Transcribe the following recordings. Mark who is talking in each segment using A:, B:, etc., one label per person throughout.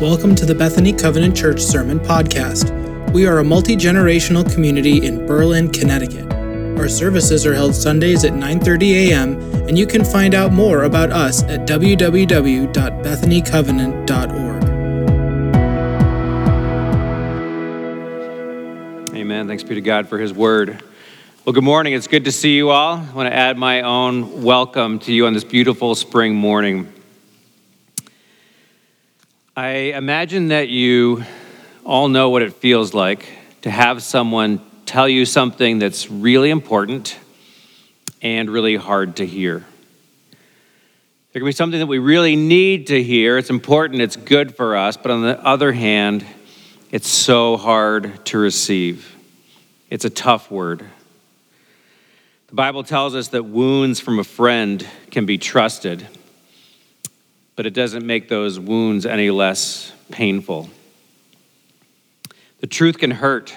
A: Welcome to the Bethany Covenant Church Sermon Podcast. We are a multi generational community in Berlin, Connecticut. Our services are held Sundays at 9:30 a.m., and you can find out more about us at www.bethanycovenant.org.
B: Amen. Thanks be to God for His Word. Well, good morning. It's good to see you all. I want to add my own welcome to you on this beautiful spring morning. I imagine that you all know what it feels like to have someone tell you something that's really important and really hard to hear. There can be something that we really need to hear. It's important, it's good for us, but on the other hand, it's so hard to receive. It's a tough word. The Bible tells us that wounds from a friend can be trusted, but it doesn't make those wounds any less painful. The truth can hurt.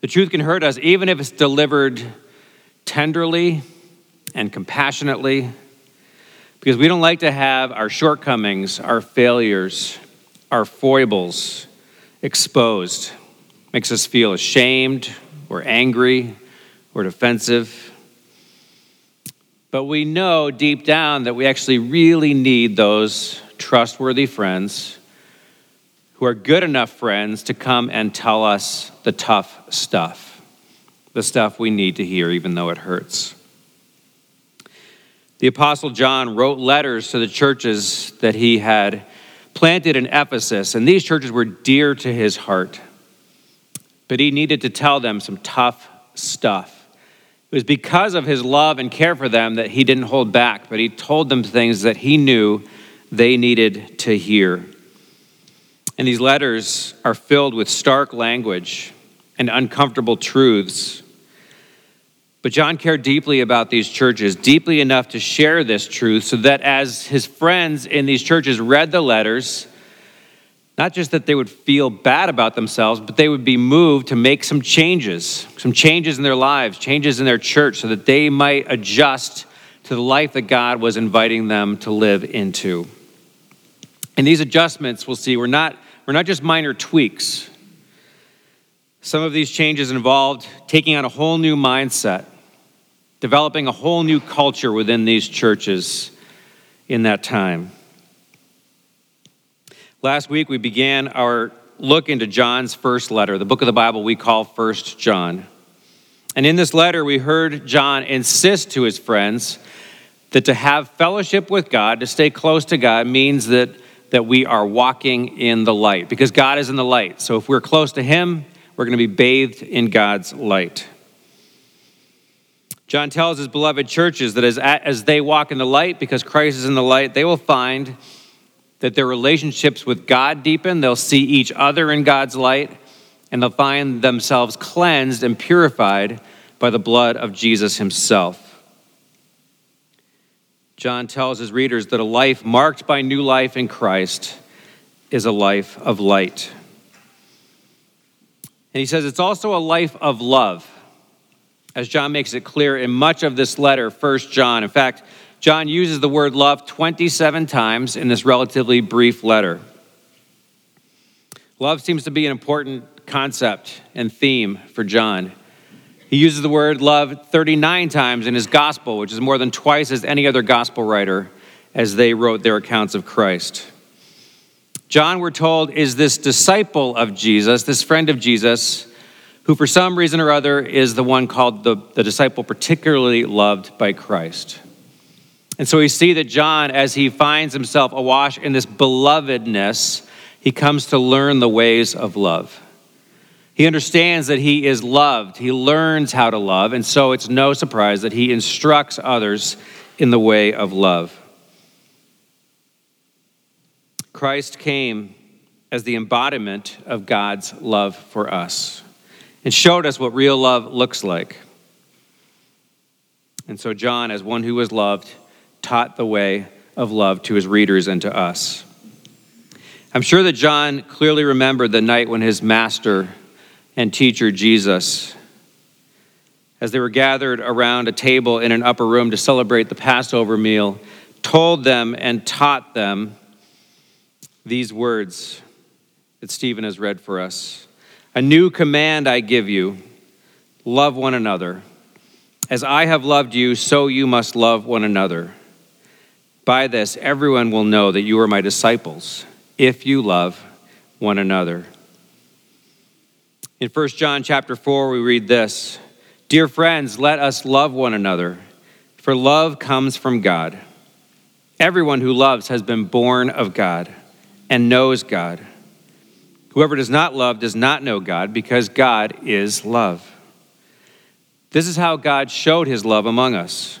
B: The truth can hurt us even if it's delivered tenderly and compassionately, because we don't like to have our shortcomings, our failures, our foibles exposed. Makes us feel ashamed or angry or defensive. But we know deep down that we actually really need those trustworthy friends who are good enough friends to come and tell us the tough stuff, the stuff we need to hear, even though it hurts. The Apostle John wrote letters to the churches that he had planted in Ephesus, and these churches were dear to his heart. But he needed to tell them some tough stuff. It was because of his love and care for them that he didn't hold back, but he told them things that he knew they needed to hear. And these letters are filled with stark language and uncomfortable truths. But John cared deeply about these churches, deeply enough to share this truth so that as his friends in these churches read the letters, not just that they would feel bad about themselves, but they would be moved to make some changes, some changes in their lives, changes in their church, so that they might adjust to the life that God was inviting them to live into. And these adjustments, we'll see, were not, were not just minor tweaks. Some of these changes involved taking on a whole new mindset, developing a whole new culture within these churches in that time. Last week, we began our look into John's first letter, the book of the Bible we call First John. And in this letter, we heard John insist to his friends that to have fellowship with God, to stay close to God, means that, that we are walking in the light, because God is in the light. So if we're close to Him, we're going to be bathed in God's light. John tells his beloved churches that as, as they walk in the light, because Christ is in the light, they will find that their relationships with God deepen. They'll see each other in God's light, and they'll find themselves cleansed and purified by the blood of Jesus himself. John tells his readers that a life marked by new life in Christ is a life of light. And he says it's also a life of love, as John makes it clear in much of this letter, First John. In fact, John uses the word love 27 times in this relatively brief letter. Love seems to be an important concept and theme for John. He uses the word love 39 times in his gospel, which is more than twice as any other gospel writer as they wrote their accounts of Christ. John, we're told, is this disciple of Jesus, this friend of Jesus, who for some reason or other is the one called the, the disciple particularly loved by Christ. And so we see that John, as he finds himself awash in this belovedness, he comes to learn the ways of love. He understands that he is loved. He learns how to love. And so it's no surprise that he instructs others in the way of love. Christ came as the embodiment of God's love for us and showed us what real love looks like. And so, John, as one who was loved, taught the way of love to his readers and to us. I'm sure that John clearly remembered the night when his master and teacher, Jesus, as they were gathered around a table in an upper room to celebrate the Passover meal, told them and taught them these words that Stephen has read for us A new command I give you love one another. As I have loved you, so you must love one another. By this, everyone will know that you are my disciples, if you love one another. In 1 John chapter 4, we read this Dear friends, let us love one another, for love comes from God. Everyone who loves has been born of God and knows God. Whoever does not love does not know God, because God is love. This is how God showed his love among us.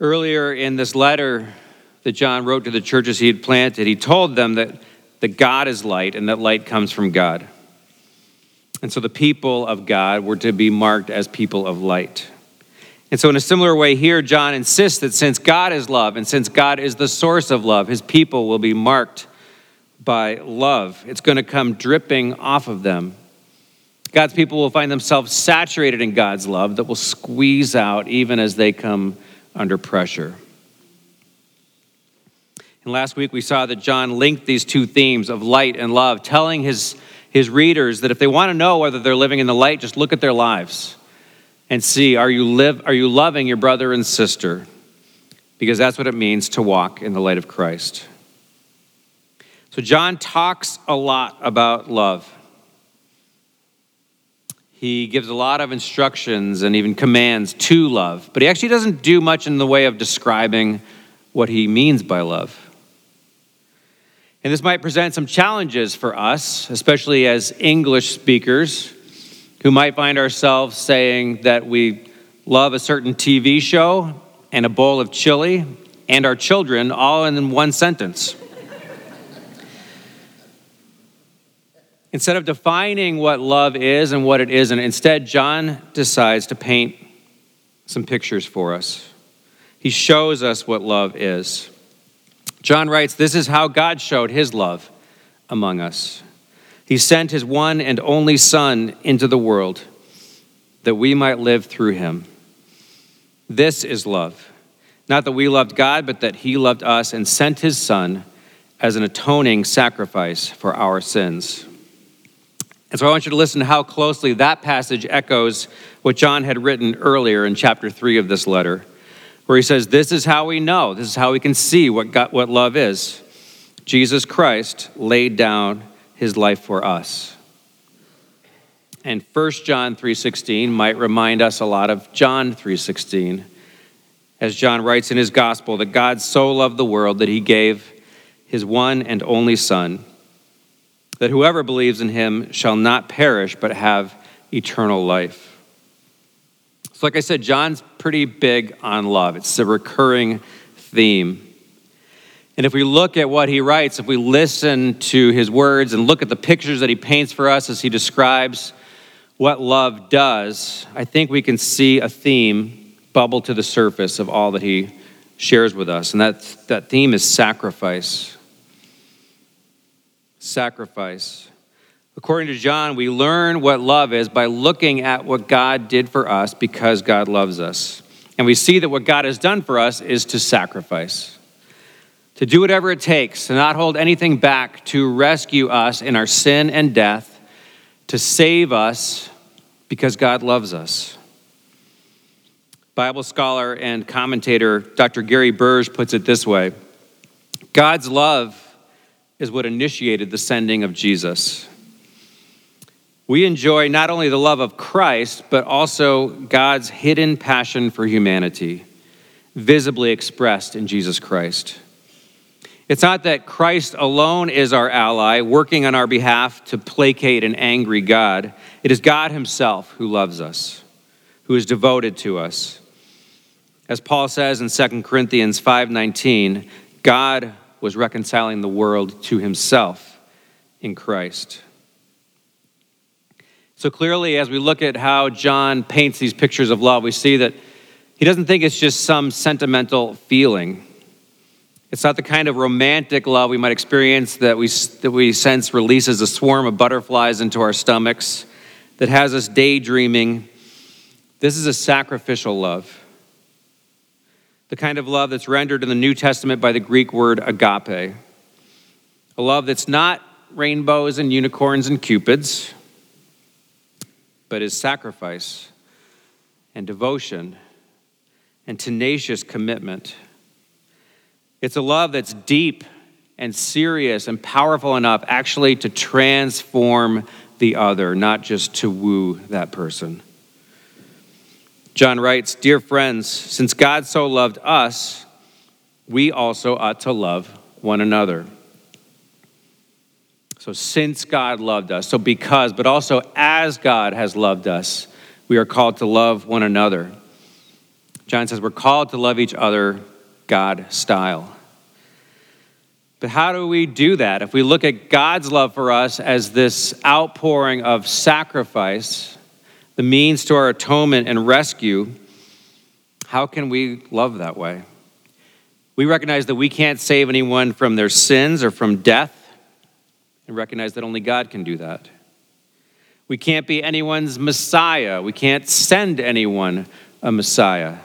B: Earlier in this letter that John wrote to the churches he had planted, he told them that, that God is light and that light comes from God. And so the people of God were to be marked as people of light. And so, in a similar way, here, John insists that since God is love and since God is the source of love, his people will be marked by love. It's going to come dripping off of them. God's people will find themselves saturated in God's love that will squeeze out even as they come under pressure. And last week we saw that John linked these two themes of light and love, telling his, his readers that if they want to know whether they're living in the light, just look at their lives and see are you, live, are you loving your brother and sister? Because that's what it means to walk in the light of Christ. So, John talks a lot about love. He gives a lot of instructions and even commands to love, but he actually doesn't do much in the way of describing what he means by love. And this might present some challenges for us, especially as English speakers who might find ourselves saying that we love a certain TV show and a bowl of chili and our children all in one sentence. Instead of defining what love is and what it isn't, instead, John decides to paint some pictures for us. He shows us what love is. John writes, This is how God showed his love among us. He sent his one and only Son into the world that we might live through him. This is love. Not that we loved God, but that he loved us and sent his Son as an atoning sacrifice for our sins. And so I want you to listen to how closely that passage echoes what John had written earlier in chapter 3 of this letter, where he says, This is how we know, this is how we can see what, God, what love is. Jesus Christ laid down his life for us. And 1 John 3:16 might remind us a lot of John 3:16 as John writes in his gospel that God so loved the world that he gave his one and only son that whoever believes in him shall not perish but have eternal life. So like I said John's pretty big on love. It's a recurring theme. And if we look at what he writes, if we listen to his words and look at the pictures that he paints for us as he describes what love does, I think we can see a theme bubble to the surface of all that he shares with us. And that, that theme is sacrifice. Sacrifice. According to John, we learn what love is by looking at what God did for us because God loves us. And we see that what God has done for us is to sacrifice to do whatever it takes, to not hold anything back to rescue us in our sin and death, to save us because God loves us. Bible scholar and commentator Dr. Gary Burge puts it this way God's love is what initiated the sending of Jesus. We enjoy not only the love of Christ, but also God's hidden passion for humanity, visibly expressed in Jesus Christ. It's not that Christ alone is our ally, working on our behalf to placate an angry God. It is God Himself who loves us, who is devoted to us. As Paul says in 2 Corinthians 5:19, God was reconciling the world to himself in Christ. So clearly, as we look at how John paints these pictures of love, we see that he doesn't think it's just some sentimental feeling. It's not the kind of romantic love we might experience that we, that we sense releases a swarm of butterflies into our stomachs, that has us daydreaming. This is a sacrificial love. The kind of love that's rendered in the New Testament by the Greek word agape. A love that's not rainbows and unicorns and cupids, but is sacrifice and devotion and tenacious commitment. It's a love that's deep and serious and powerful enough actually to transform the other, not just to woo that person. John writes Dear friends, since God so loved us, we also ought to love one another. So, since God loved us, so because, but also as God has loved us, we are called to love one another. John says we're called to love each other God style. But how do we do that? If we look at God's love for us as this outpouring of sacrifice, the means to our atonement and rescue, how can we love that way? We recognize that we can't save anyone from their sins or from death and recognize that only God can do that. We can't be anyone's Messiah. We can't send anyone a Messiah.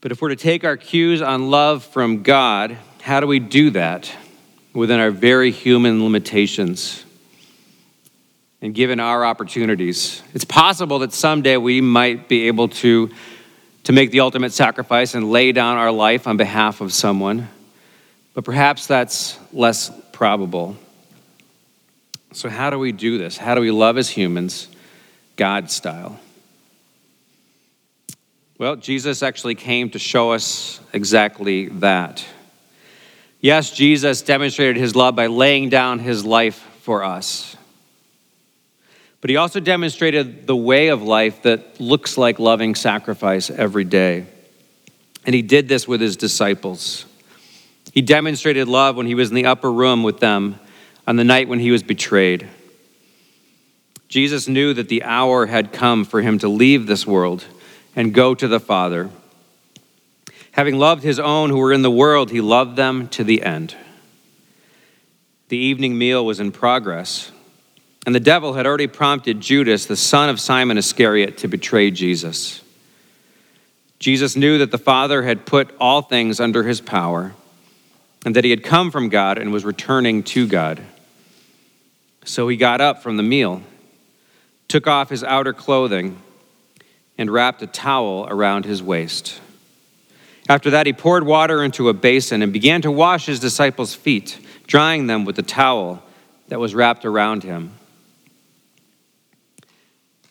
B: But if we're to take our cues on love from God, how do we do that within our very human limitations and given our opportunities? It's possible that someday we might be able to, to make the ultimate sacrifice and lay down our life on behalf of someone but perhaps that's less probable. So, how do we do this? How do we love as humans, God style? Well, Jesus actually came to show us exactly that. Yes, Jesus demonstrated his love by laying down his life for us. But he also demonstrated the way of life that looks like loving sacrifice every day. And he did this with his disciples. He demonstrated love when he was in the upper room with them on the night when he was betrayed. Jesus knew that the hour had come for him to leave this world and go to the Father. Having loved his own who were in the world, he loved them to the end. The evening meal was in progress, and the devil had already prompted Judas, the son of Simon Iscariot, to betray Jesus. Jesus knew that the Father had put all things under his power and that he had come from God and was returning to God. So he got up from the meal, took off his outer clothing, and wrapped a towel around his waist. After that, he poured water into a basin and began to wash his disciples' feet, drying them with the towel that was wrapped around him.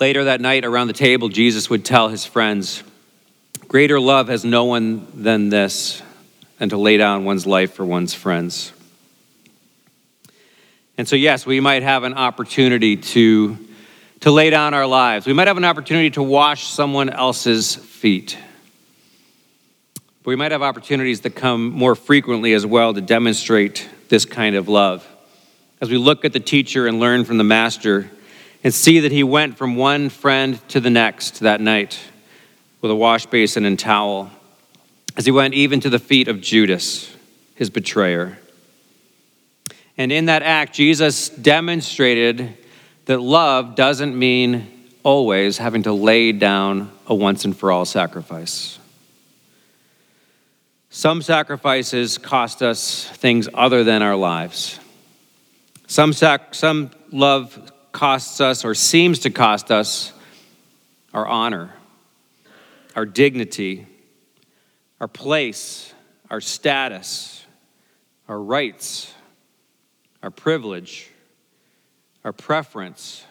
B: Later that night around the table, Jesus would tell his friends, Greater love has no one than this, than to lay down one's life for one's friends. And so, yes, we might have an opportunity to, to lay down our lives. We might have an opportunity to wash someone else's feet. But we might have opportunities that come more frequently as well to demonstrate this kind of love. As we look at the teacher and learn from the master and see that he went from one friend to the next that night with a wash basin and towel as he went even to the feet of Judas, his betrayer. And in that act, Jesus demonstrated that love doesn't mean always having to lay down a once and for all sacrifice. Some sacrifices cost us things other than our lives. Some, sac- some love costs us or seems to cost us our honor, our dignity, our place, our status, our rights, our privilege, our preference,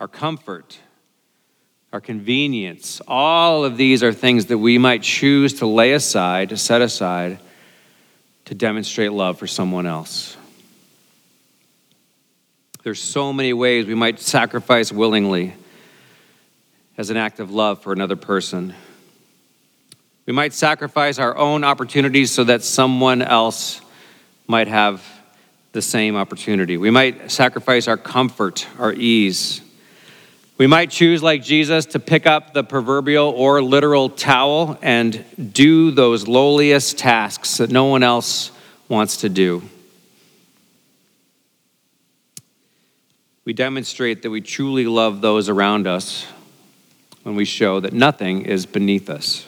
B: our comfort, our convenience. All of these are things that we might choose to lay aside, to set aside, to demonstrate love for someone else. There's so many ways we might sacrifice willingly as an act of love for another person. We might sacrifice our own opportunities so that someone else might have the same opportunity. We might sacrifice our comfort, our ease. We might choose, like Jesus, to pick up the proverbial or literal towel and do those lowliest tasks that no one else wants to do. We demonstrate that we truly love those around us when we show that nothing is beneath us.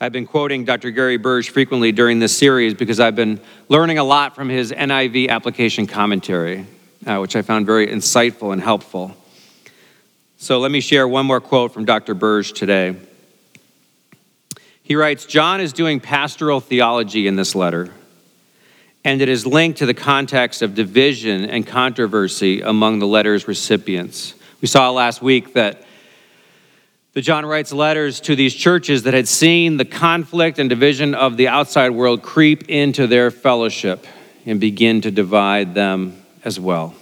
B: I've been quoting Dr. Gary Burge frequently during this series because I've been learning a lot from his NIV application commentary, uh, which I found very insightful and helpful. So let me share one more quote from Dr. Burge today. He writes John is doing pastoral theology in this letter, and it is linked to the context of division and controversy among the letter's recipients. We saw last week that the John writes letters to these churches that had seen the conflict and division of the outside world creep into their fellowship and begin to divide them as well.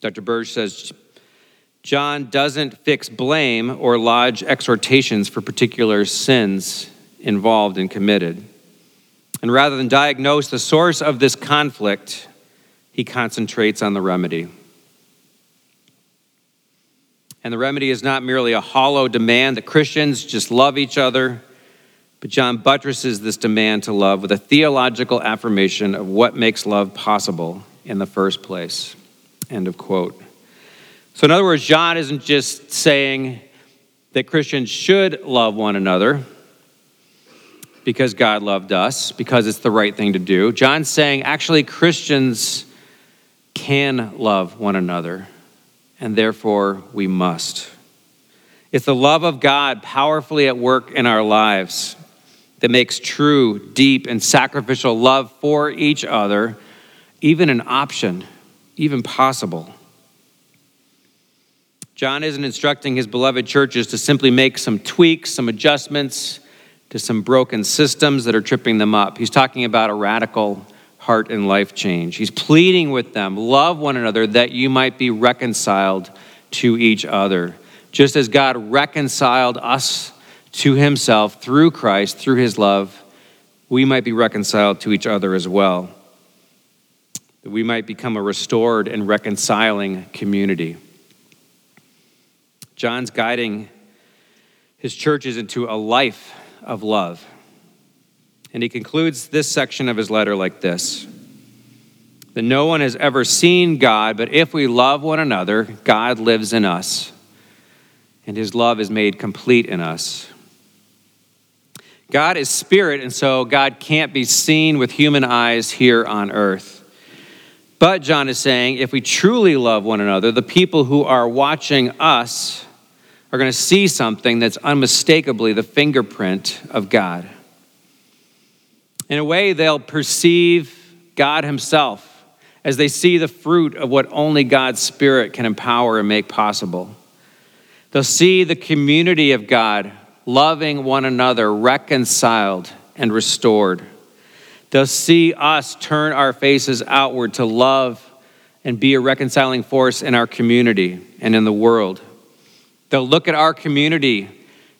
B: Dr. Burge says John doesn't fix blame or lodge exhortations for particular sins involved and committed. And rather than diagnose the source of this conflict, he concentrates on the remedy. And the remedy is not merely a hollow demand that Christians just love each other, but John buttresses this demand to love with a theological affirmation of what makes love possible in the first place. End of quote. So, in other words, John isn't just saying that Christians should love one another because God loved us, because it's the right thing to do. John's saying actually Christians can love one another and therefore we must. It's the love of God powerfully at work in our lives that makes true, deep, and sacrificial love for each other even an option, even possible. John isn't instructing his beloved churches to simply make some tweaks, some adjustments to some broken systems that are tripping them up. He's talking about a radical heart and life change. He's pleading with them love one another that you might be reconciled to each other. Just as God reconciled us to himself through Christ, through his love, we might be reconciled to each other as well. That we might become a restored and reconciling community. John's guiding his churches into a life of love. And he concludes this section of his letter like this that no one has ever seen God, but if we love one another, God lives in us, and his love is made complete in us. God is spirit, and so God can't be seen with human eyes here on earth. But John is saying if we truly love one another, the people who are watching us are going to see something that's unmistakably the fingerprint of God. In a way, they'll perceive God Himself as they see the fruit of what only God's Spirit can empower and make possible. They'll see the community of God loving one another, reconciled and restored. They'll see us turn our faces outward to love and be a reconciling force in our community and in the world. They'll look at our community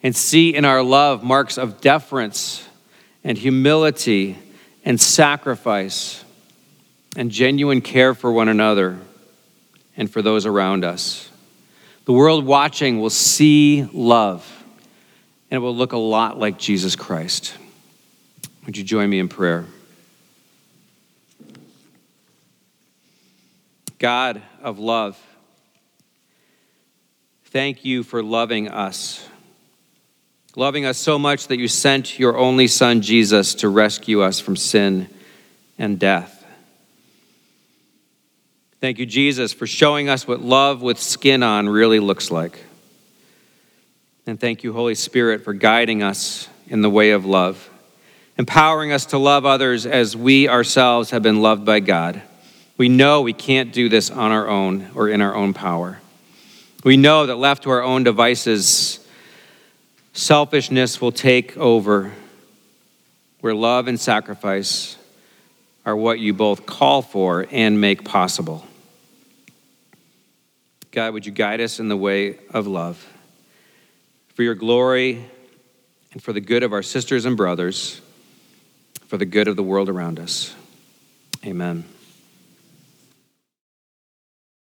B: and see in our love marks of deference and humility and sacrifice and genuine care for one another and for those around us. The world watching will see love and it will look a lot like Jesus Christ. Would you join me in prayer? God of love, thank you for loving us loving us so much that you sent your only Son, Jesus, to rescue us from sin and death. Thank you, Jesus, for showing us what love with skin on really looks like. And thank you, Holy Spirit, for guiding us in the way of love, empowering us to love others as we ourselves have been loved by God. We know we can't do this on our own or in our own power. We know that left to our own devices, selfishness will take over, where love and sacrifice are what you both call for and make possible. God, would you guide us in the way of love? For your glory and for the good of our sisters and brothers, for the good of the world around us. Amen.